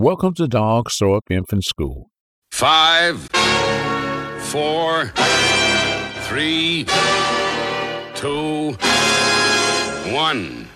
Welcome to Dogsthorpe Infant School. Five, four, three, two, one.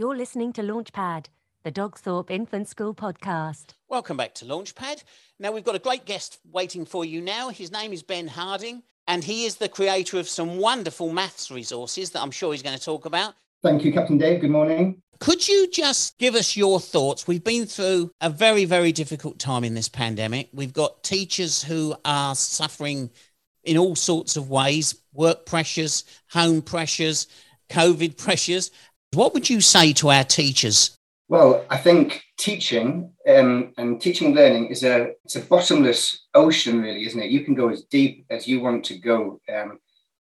You're listening to Launchpad, the Dogsthorpe Infant School podcast. Welcome back to Launchpad. Now, we've got a great guest waiting for you now. His name is Ben Harding, and he is the creator of some wonderful maths resources that I'm sure he's going to talk about. Thank you, Captain Dave. Good morning. Could you just give us your thoughts? We've been through a very, very difficult time in this pandemic. We've got teachers who are suffering in all sorts of ways work pressures, home pressures, COVID pressures. What would you say to our teachers? Well, I think teaching um, and teaching learning is a it's a bottomless ocean, really, isn't it? You can go as deep as you want to go, um,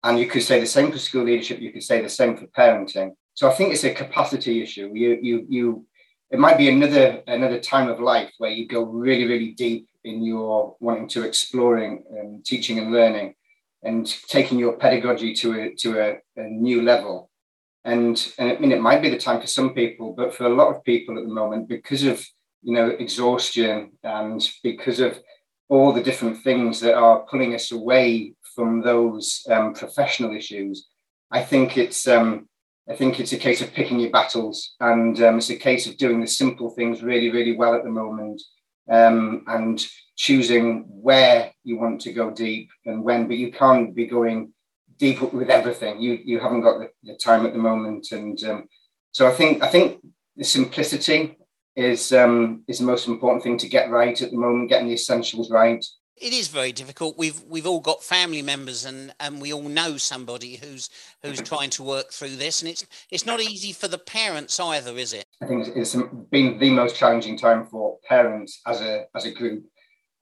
and you could say the same for school leadership. You could say the same for parenting. So I think it's a capacity issue. You you you. It might be another another time of life where you go really really deep in your wanting to exploring um, teaching and learning, and taking your pedagogy to a to a, a new level. And, and I mean, it might be the time for some people, but for a lot of people at the moment, because of you know exhaustion and because of all the different things that are pulling us away from those um, professional issues, I think it's um, I think it's a case of picking your battles, and um, it's a case of doing the simple things really, really well at the moment, um, and choosing where you want to go deep and when. But you can't be going deep with everything. You you haven't got the, the time at the moment, and um, so I think I think the simplicity is um, is the most important thing to get right at the moment. Getting the essentials right. It is very difficult. We've we've all got family members, and and we all know somebody who's who's trying to work through this, and it's it's not easy for the parents either, is it? I think it's been the most challenging time for parents as a as a group,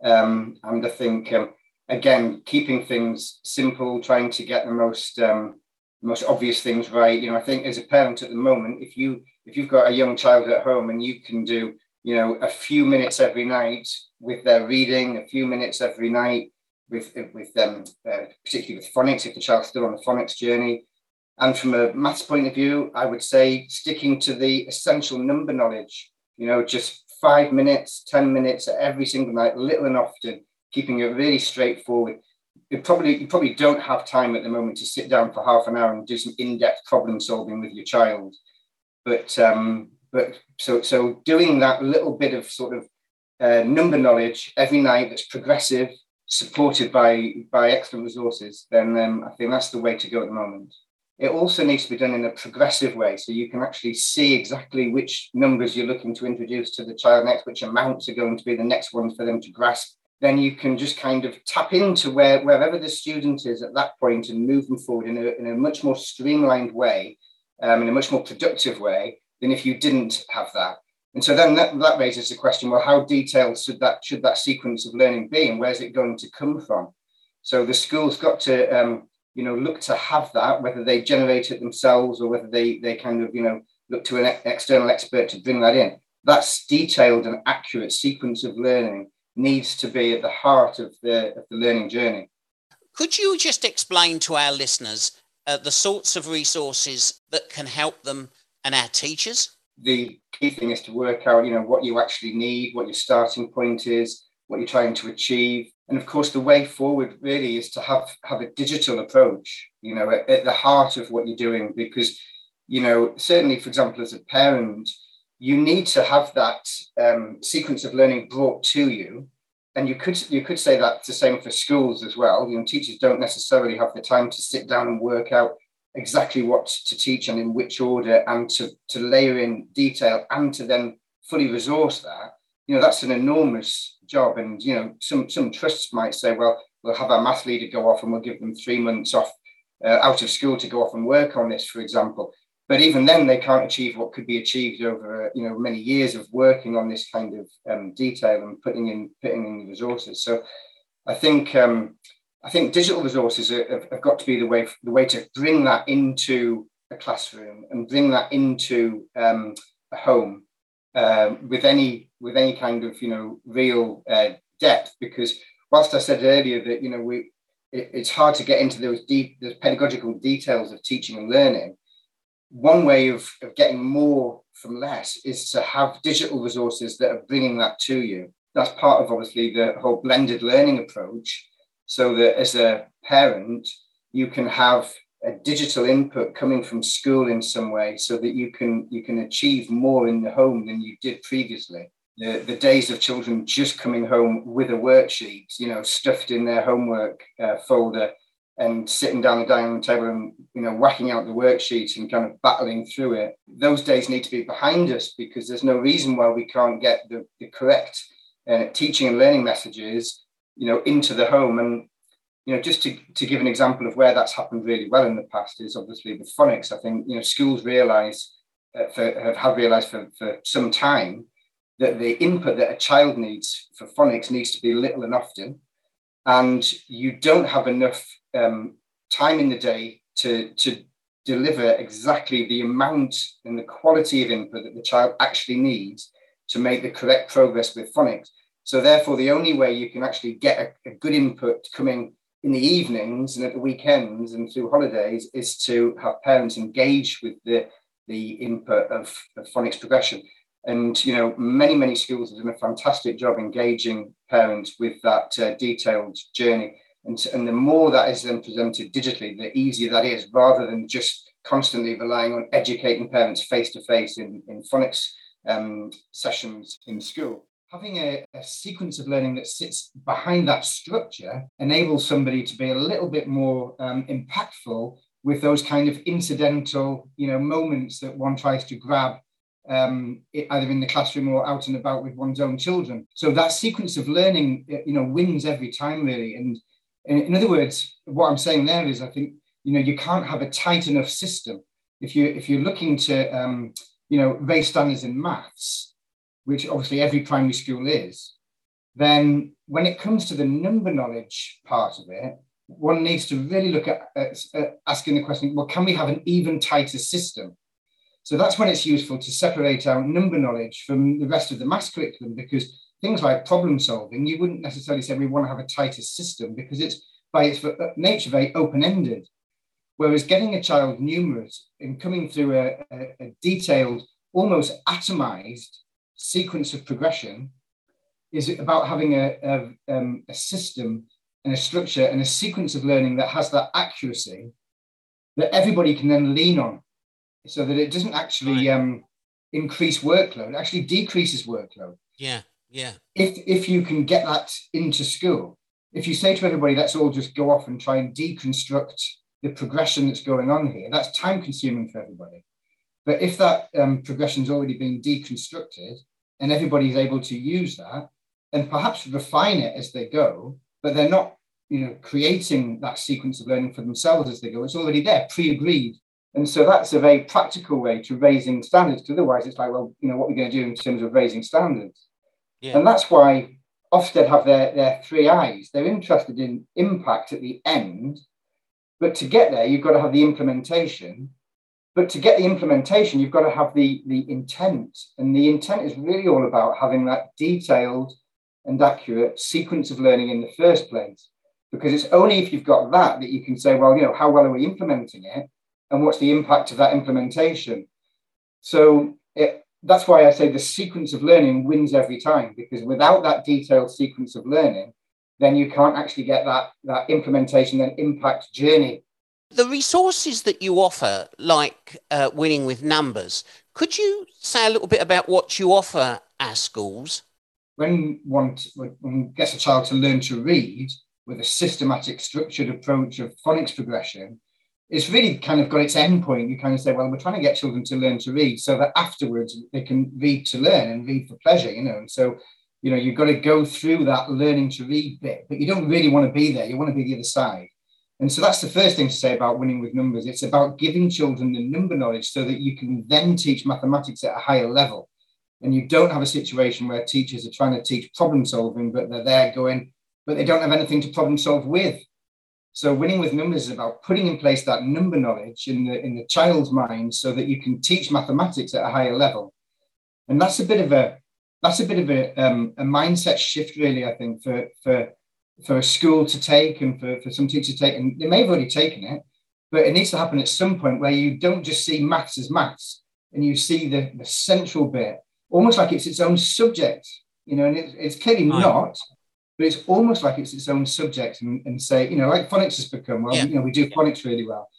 um, and I think. Um, again, keeping things simple, trying to get the most um, most obvious things right. You know, I think as a parent at the moment, if you if you've got a young child at home and you can do you know a few minutes every night with their reading, a few minutes every night with with them, uh, particularly with phonics, if the child's still on the phonics journey. And from a maths point of view, I would say sticking to the essential number knowledge. You know, just five minutes, ten minutes every single night, little and often keeping it really straightforward. You probably you probably don't have time at the moment to sit down for half an hour and do some in-depth problem solving with your child. But um, but so so doing that little bit of sort of uh, number knowledge every night that's progressive, supported by by excellent resources, then um, I think that's the way to go at the moment. It also needs to be done in a progressive way, so you can actually see exactly which numbers you're looking to introduce to the child next, which amounts are going to be the next ones for them to grasp then you can just kind of tap into where wherever the student is at that point and move them forward in a, in a much more streamlined way, um, in a much more productive way than if you didn't have that. And so then that, that raises the question: Well, how detailed should that should that sequence of learning be, and where's it going to come from? So the school's got to um, you know look to have that, whether they generate it themselves or whether they they kind of you know look to an external expert to bring that in. That's detailed and accurate sequence of learning needs to be at the heart of the, of the learning journey. Could you just explain to our listeners uh, the sorts of resources that can help them and our teachers? The key thing is to work out, you know, what you actually need, what your starting point is, what you're trying to achieve. And of course, the way forward really is to have, have a digital approach, you know, at, at the heart of what you're doing. Because, you know, certainly, for example, as a parent, you need to have that um, sequence of learning brought to you. And you could you could say that the same for schools as well. You know, teachers don't necessarily have the time to sit down and work out exactly what to teach and in which order, and to to layer in detail and to then fully resource that. You know, that's an enormous job. And you know, some some trusts might say, well, we'll have our math leader go off and we'll give them three months off uh, out of school to go off and work on this, for example but even then they can't achieve what could be achieved over you know many years of working on this kind of um, detail and putting in putting in the resources. So i think um, i think digital resources have, got to be the way the way to bring that into a classroom and bring that into um, a home uh, with any with any kind of you know real uh, depth. Because whilst i said earlier that you know we it, it's hard to get into those deep the pedagogical details of teaching and learning one way of, of getting more from less is to have digital resources that are bringing that to you. That's part of obviously the whole blended learning approach. So that as a parent, you can have a digital input coming from school in some way so that you can you can achieve more in the home than you did previously. The, the days of children just coming home with a worksheet, you know, stuffed in their homework uh, folder and sitting down the dining room table and you know whacking out the worksheets and kind of battling through it those days need to be behind us because there's no reason why we can't get the, the correct uh, teaching and learning messages you know into the home. And you know just to, to give an example of where that's happened really well in the past is obviously with phonics. I think you know schools realize uh, for, have, have realized for, for some time that the input that a child needs for phonics needs to be little and often and you don't have enough um, time in the day to, to deliver exactly the amount and the quality of input that the child actually needs to make the correct progress with phonics. So therefore, the only way you can actually get a, a good input coming in the evenings and at the weekends and through holidays is to have parents engage with the, the input of, of phonics progression. And you know, many many schools have done a fantastic job engaging parents with that uh, detailed journey. And, and the more that is then presented digitally, the easier that is, rather than just constantly relying on educating parents face to face in phonics um, sessions in school. Having a, a, sequence of learning that sits behind that structure enables somebody to be a little bit more um, impactful with those kind of incidental, you know, moments that one tries to grab um, either in the classroom or out and about with one's own children. So that sequence of learning, you know, wins every time really. And in other words, what I'm saying there is, I think, you know, you can't have a tight enough system. If you if you're looking to, um, you know, raise standards in maths, which obviously every primary school is, then when it comes to the number knowledge part of it, one needs to really look at, at, at asking the question: Well, can we have an even tighter system? So that's when it's useful to separate out number knowledge from the rest of the maths curriculum because things like problem solving, you wouldn't necessarily say we want to have a tighter system because it's by its nature very open ended. Whereas getting a child numerous and coming through a, a, a detailed, almost atomized sequence of progression is about having a, a, um, a system and a structure and a sequence of learning that has that accuracy that everybody can then lean on so that it doesn't actually right. um, increase workload, it actually decreases workload. Yeah, yeah. If if you can get that into school, if you say to everybody, let's all just go off and try and deconstruct the progression that's going on here, that's time consuming for everybody. But if that um, progression's already been deconstructed and everybody's able to use that and perhaps refine it as they go, but they're not, you know, creating that sequence of learning for themselves as they go. It's already there, pre-agreed and so that's a very practical way to raising standards. Because otherwise, it's like, well, you know, what are we going to do in terms of raising standards? Yeah. And that's why Ofsted have their, their three eyes. They're interested in impact at the end, but to get there, you've got to have the implementation. But to get the implementation, you've got to have the, the intent. And the intent is really all about having that detailed and accurate sequence of learning in the first place. Because it's only if you've got that that you can say, well, you know, how well are we implementing it? And what's the impact of that implementation. So it, that's why I say the sequence of learning wins every time, because without that detailed sequence of learning, then you can't actually get that, that implementation and impact journey. The resources that you offer, like uh, winning with numbers, could you say a little bit about what you offer our schools? When one, when one gets a child to learn to read with a systematic, structured approach of phonics progression, it's really kind of got its end point. You kind of say, well, we're trying to get children to learn to read so that afterwards they can read to learn and read for pleasure, you know. And so, you know, you've got to go through that learning to read bit, but you don't really want to be there. You want to be the other side. And so that's the first thing to say about winning with numbers. It's about giving children the number knowledge so that you can then teach mathematics at a higher level. And you don't have a situation where teachers are trying to teach problem solving, but they're there going, but they don't have anything to problem solve with. So winning with numbers is about putting in place that number knowledge in the in the child's mind so that you can teach mathematics at a higher level. And that's a bit of a that's a bit of a, um, a mindset shift, really, I think, for for for a school to take and for, for some teachers to take, and they may have already taken it, but it needs to happen at some point where you don't just see maths as maths and you see the, the central bit almost like it's its own subject, you know, and it, it's clearly right. not, but it's almost like it's its own subject and, and say, you know, like phonics has become, well, yeah. you know, we do phonics really well.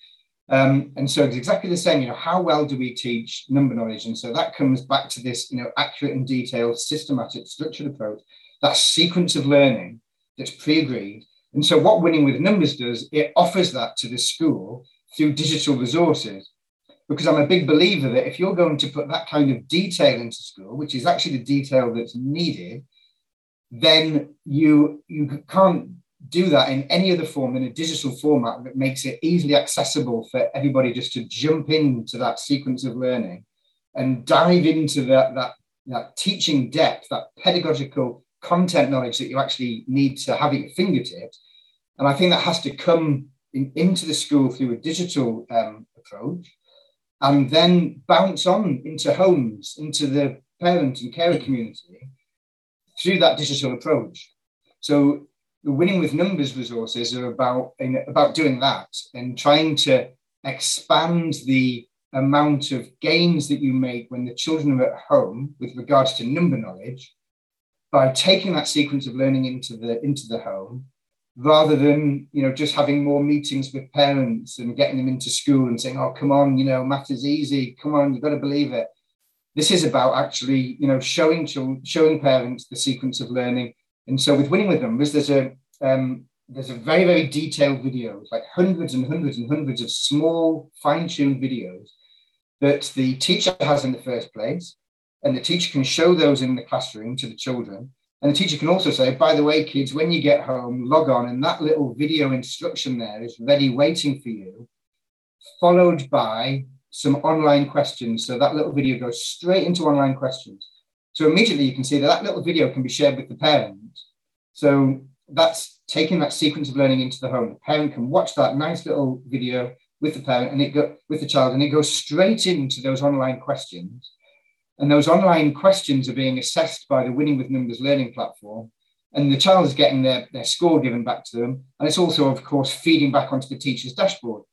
Um, and so it's exactly the same, you know, how well do we teach number knowledge? And so that comes back to this, you know, accurate and detailed, systematic, structured approach, that sequence of learning that's pre-agreed. And so what Winning with Numbers does, it offers that to the school through digital resources. Because I'm a big believer that if you're going to put that kind of detail into school, which is actually the detail that's needed, then you you can't do that in any other form in a digital format that makes it easily accessible for everybody just to jump into that sequence of learning and dive into that that that teaching depth, that pedagogical content knowledge that you actually need to have at your fingertips. And I think that has to come in, into the school through a digital um, approach and then bounce on into homes, into the parent and carer community through that digital approach. So the winning with numbers resources are about, about doing that and trying to expand the amount of gains that you make when the children are at home with regards to number knowledge by taking that sequence of learning into the into the home rather than you know just having more meetings with parents and getting them into school and saying oh come on you know math is easy come on you've got to believe it this is about actually you know showing children, showing parents the sequence of learning and so with winning with numbers there's a um, there's a very very detailed videos like hundreds and hundreds and hundreds of small fine-tuned videos that the teacher has in the first place and the teacher can show those in the classroom to the children. And the teacher can also say, by the way, kids, when you get home, log on, and that little video instruction there is ready waiting for you, followed by some online questions. So that little video goes straight into online questions. So immediately you can see that that little video can be shared with the parent. So that's taking that sequence of learning into the home. The parent can watch that nice little video with the parent and it go with the child, and it goes straight into those online questions and those online questions are being assessed by the Winning with Numbers learning platform. And the child is getting their, their score given back to them. And it's also, of course, feeding back onto the teacher's dashboard.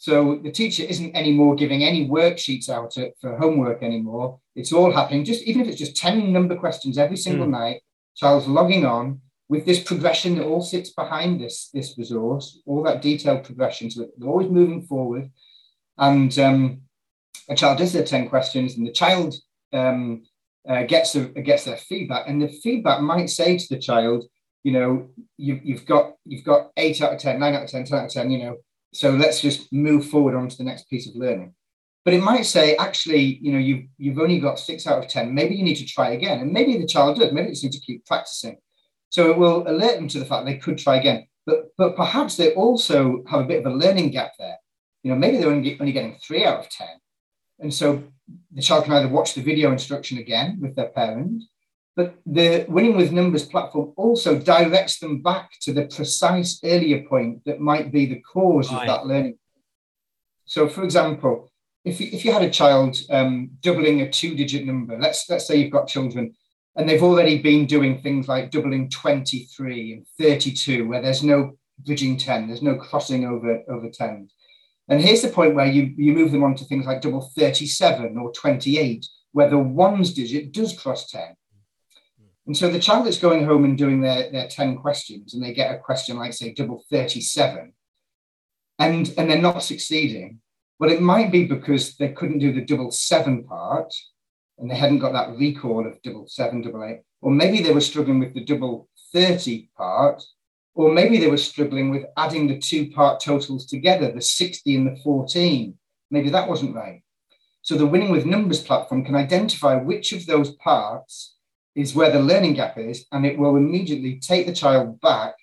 So the teacher isn't anymore giving any worksheets out for homework anymore. It's all happening, just even if it's just 10 number questions every single mm. night, child's logging on with this progression that all sits behind this, this resource, all that detailed progression. So they're always moving forward. And um, a child does their 10 questions, and the child um, uh, gets a, gets their feedback, and the feedback might say to the child, you know, you, you've got you've got eight out of 10, nine out of 10, 10 out of 10, you know, so let's just move forward on to the next piece of learning. But it might say, actually, you know, you've, you've only got six out of 10. Maybe you need to try again. And maybe the child does. Maybe they just need to keep practicing. So it will alert them to the fact they could try again. But, but perhaps they also have a bit of a learning gap there. You know, maybe they're only, only getting three out of 10. And so the child can either watch the video instruction again with their parent, but the Winning with Numbers platform also directs them back to the precise earlier point that might be the cause right. of that learning. So, for example, if you, if you had a child um, doubling a two-digit number, let's let's say you've got children and they've already been doing things like doubling 23 and 32, where there's no bridging 10, there's no crossing over over 10. And here's the point where you, you move them on to things like double 37 or 28, where the ones digit does cross 10. And so the child that's going home and doing their, their 10 questions, and they get a question like, say, double 37, and, and they're not succeeding, well, it might be because they couldn't do the double seven part, and they hadn't got that recall of double seven, double eight, or maybe they were struggling with the double 30 part, or maybe they were struggling with adding the two part totals together, the 60 and the 14. Maybe that wasn't right. So the Winning with Numbers platform can identify which of those parts is where the learning gap is, and it will immediately take the child back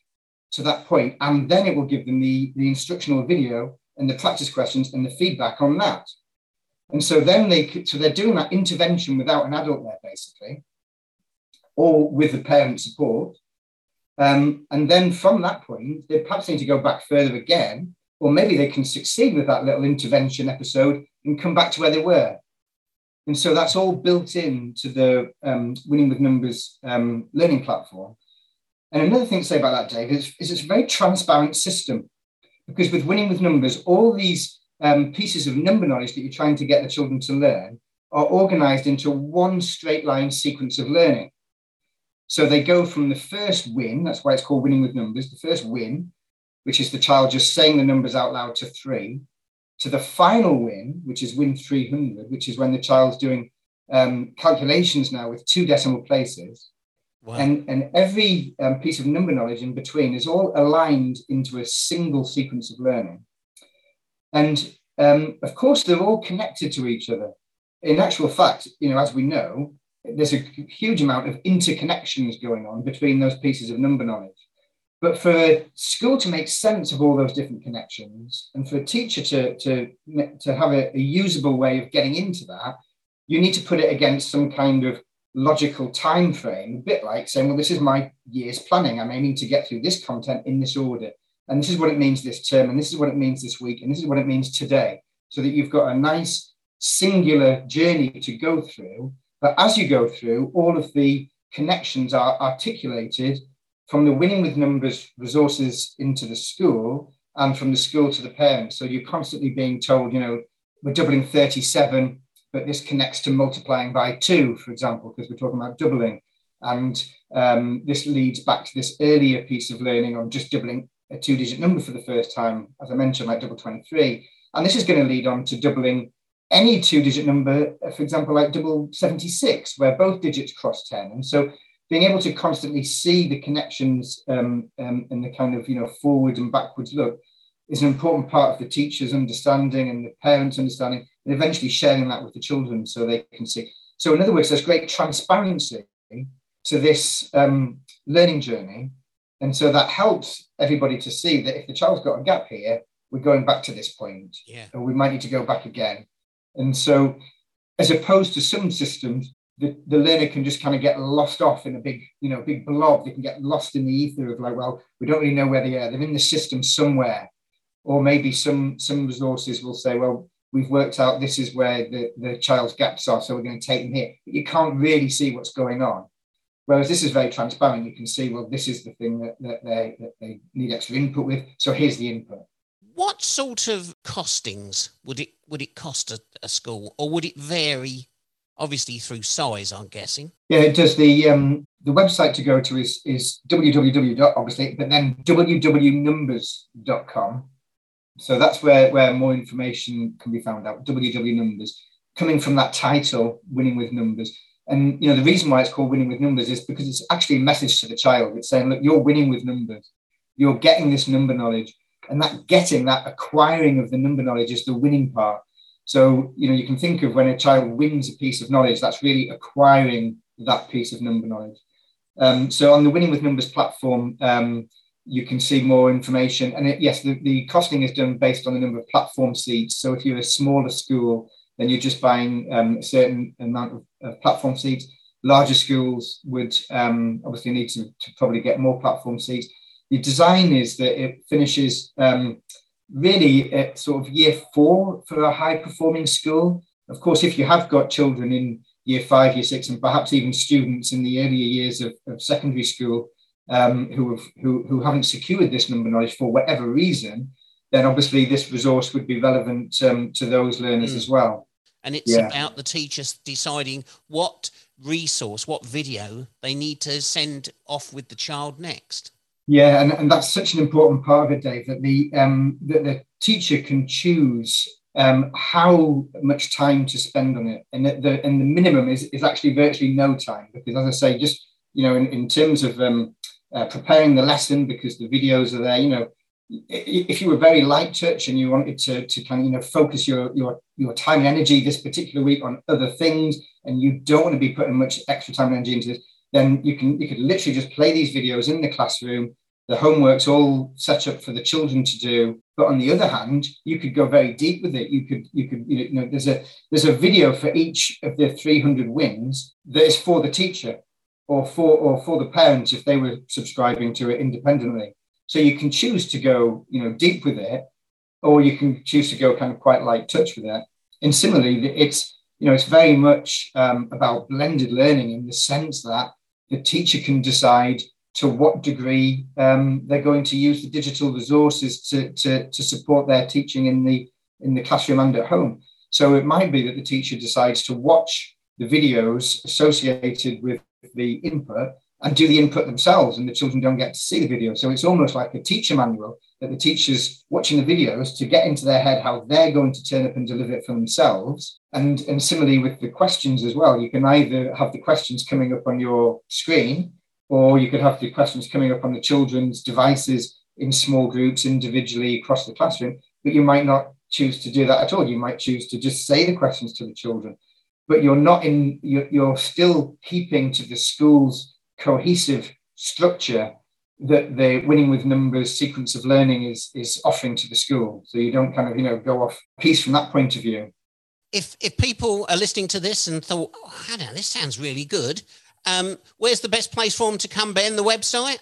to that point, and then it will give them the, the instructional video and the practice questions and the feedback on that. And so then they so they're doing that intervention without an adult there, basically, or with the parent support. Um, and then from that point, they perhaps need to go back further again, or maybe they can succeed with that little intervention episode and come back to where they were. And so that's all built into the um, Winning with Numbers um, learning platform. And another thing to say about that, Dave, is, is it's a very transparent system because with Winning with Numbers, all these um, pieces of number knowledge that you're trying to get the children to learn are organized into one straight line sequence of learning. So they go from the first win, that's why it's called winning with numbers, the first win, which is the child just saying the numbers out loud to three, to the final win, which is win 300, which is when the child's doing um, calculations now with two decimal places. Wow. And, and every um, piece of number knowledge in between is all aligned into a single sequence of learning. And um, of course, they're all connected to each other. In actual fact, you know, as we know, there's a huge amount of interconnections going on between those pieces of number knowledge. But for school to make sense of all those different connections and for a teacher to, to, to have a, a usable way of getting into that, you need to put it against some kind of logical time frame, a bit like saying, well, this is my year's planning. I'm aiming to get through this content in this order. And this is what it means this term, and this is what it means this week, and this is what it means today. So that you've got a nice singular journey to go through but as you go through, all of the connections are articulated from the winning with numbers resources into the school and from the school to the parents. So you're constantly being told, you know, we're doubling 37, but this connects to multiplying by two, for example, because we're talking about doubling. And um, this leads back to this earlier piece of learning on just doubling a two digit number for the first time, as I mentioned, like double 23. And this is going to lead on to doubling any two digit number, for example, like double 76, where both digits cross 10. And so being able to constantly see the connections um, um, and the kind of, you know, forward and backwards look is an important part of the teacher's understanding and the parents' understanding, and eventually sharing that with the children so they can see. So, in other words, there's great transparency to this um, learning journey. And so that helps everybody to see that if the child's got a gap here, we're going back to this point, yeah. or we might need to go back again. And so, as opposed to some systems, the, the learner can just kind of get lost off in a big, you know, big blob. They can get lost in the ether of like, well, we don't really know where they are. They're in the system somewhere. Or maybe some some resources will say, well, we've worked out this is where the, the child's gaps are, so we're going to take them here. But you can't really see what's going on. Whereas this is very transparent. You can see, well, this is the thing that, that, they, that they need extra input with. So here's the input what sort of costings would it would it cost a, a school, or would it vary? Obviously, through size, I'm guessing. Yeah, it does. The um, the website to go to is is www. obviously, but then www.numbers.com. So that's where where more information can be found out. www numbers coming from that title, winning with numbers. And you know the reason why it's called winning with numbers is because it's actually a message to the child. It's saying, look, you're winning with numbers. You're getting this number knowledge and that getting that acquiring of the number knowledge is the winning part so you know you can think of when a child wins a piece of knowledge that's really acquiring that piece of number knowledge. Um, so on the winning with numbers platform um, you can see more information. And it, yes the, the costing is done based on the number of platform seats. So if you're a smaller school then you're just buying um, a certain amount of, of, platform seats. Larger schools would um, obviously need to, to probably get more platform seats. The design is that it finishes um, really at sort of year four for a high performing school. Of course, if you have got children in year five, year six, and perhaps even students in the earlier years of, of secondary school um, who, have, who, who haven't secured this number knowledge for whatever reason, then obviously this resource would be relevant um, to those learners mm. as well. And it's yeah. about the teachers deciding what resource, what video they need to send off with the child next. Yeah, and, and that's such an important part of it, Dave, that the um, that the teacher can choose um, how much time to spend on it, and the, the and the minimum is is actually virtually no time because, as I say, just you know, in, in terms of um, uh, preparing the lesson because the videos are there, you know, if you were very light touch and you wanted to, to kind of you know focus your your your time and energy this particular week on other things and you don't want to be putting much extra time and energy into this then you can you could literally just play these videos in the classroom The homework's all set up for the children to do. But on the other hand, you could go very deep with it. You could, you could, you know, there's a there's a video for each of the 300 wins that is for the teacher or for or for the parents if they were subscribing to it independently. So you can choose to go, you know, deep with it, or you can choose to go kind of quite light touch with it. And similarly, it's you know, it's very much um, about blended learning in the sense that the teacher can decide to what degree um, they're going to use the digital resources to, to, to support their teaching in the in the classroom and at home. So it might be that the teacher decides to watch the videos associated with the input and do the input themselves, and the children don't get to see the video. So it's almost like a teacher manual that the teacher's watching the videos to get into their head how they're going to turn up and deliver it for themselves. And, and similarly with the questions as well, you can either have the questions coming up on your screen, or you could have the questions coming up on the children's devices in small groups individually across the classroom, but you might not choose to do that at all. You might choose to just say the questions to the children, but you're not in, you're, you're still keeping to the school's cohesive structure that the winning with numbers sequence of learning is is offering to the school. So you don't kind of you know go off piece from that point of view. If if people are listening to this and thought oh, Hannah, this sounds really good um, where's the best place for them to come ben? The website?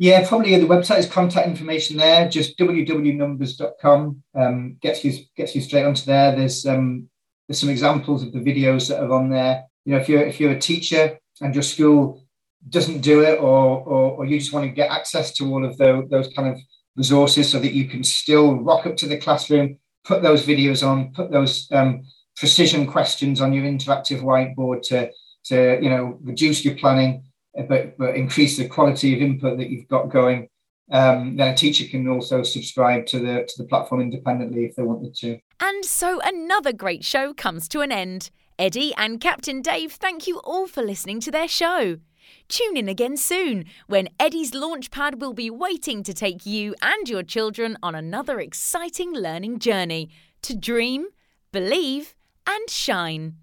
Yeah probably the website is contact information there just www.numbers.com um, gets you gets you straight onto there. There's um, there's some examples of the videos that are on there. You know if you're if you're a teacher and your school doesn't do it, or, or, or you just want to get access to all of the, those kind of resources so that you can still rock up to the classroom, put those videos on, put those um, precision questions on your interactive whiteboard to, to you know, reduce your planning, uh, but, but increase the quality of input that you've got going. Um, then a teacher can also subscribe to the to the platform independently if they wanted to. And so another great show comes to an end. Eddie and Captain Dave thank you all for listening to their show. Tune in again soon when Eddie's Launchpad will be waiting to take you and your children on another exciting learning journey to dream, believe, and shine.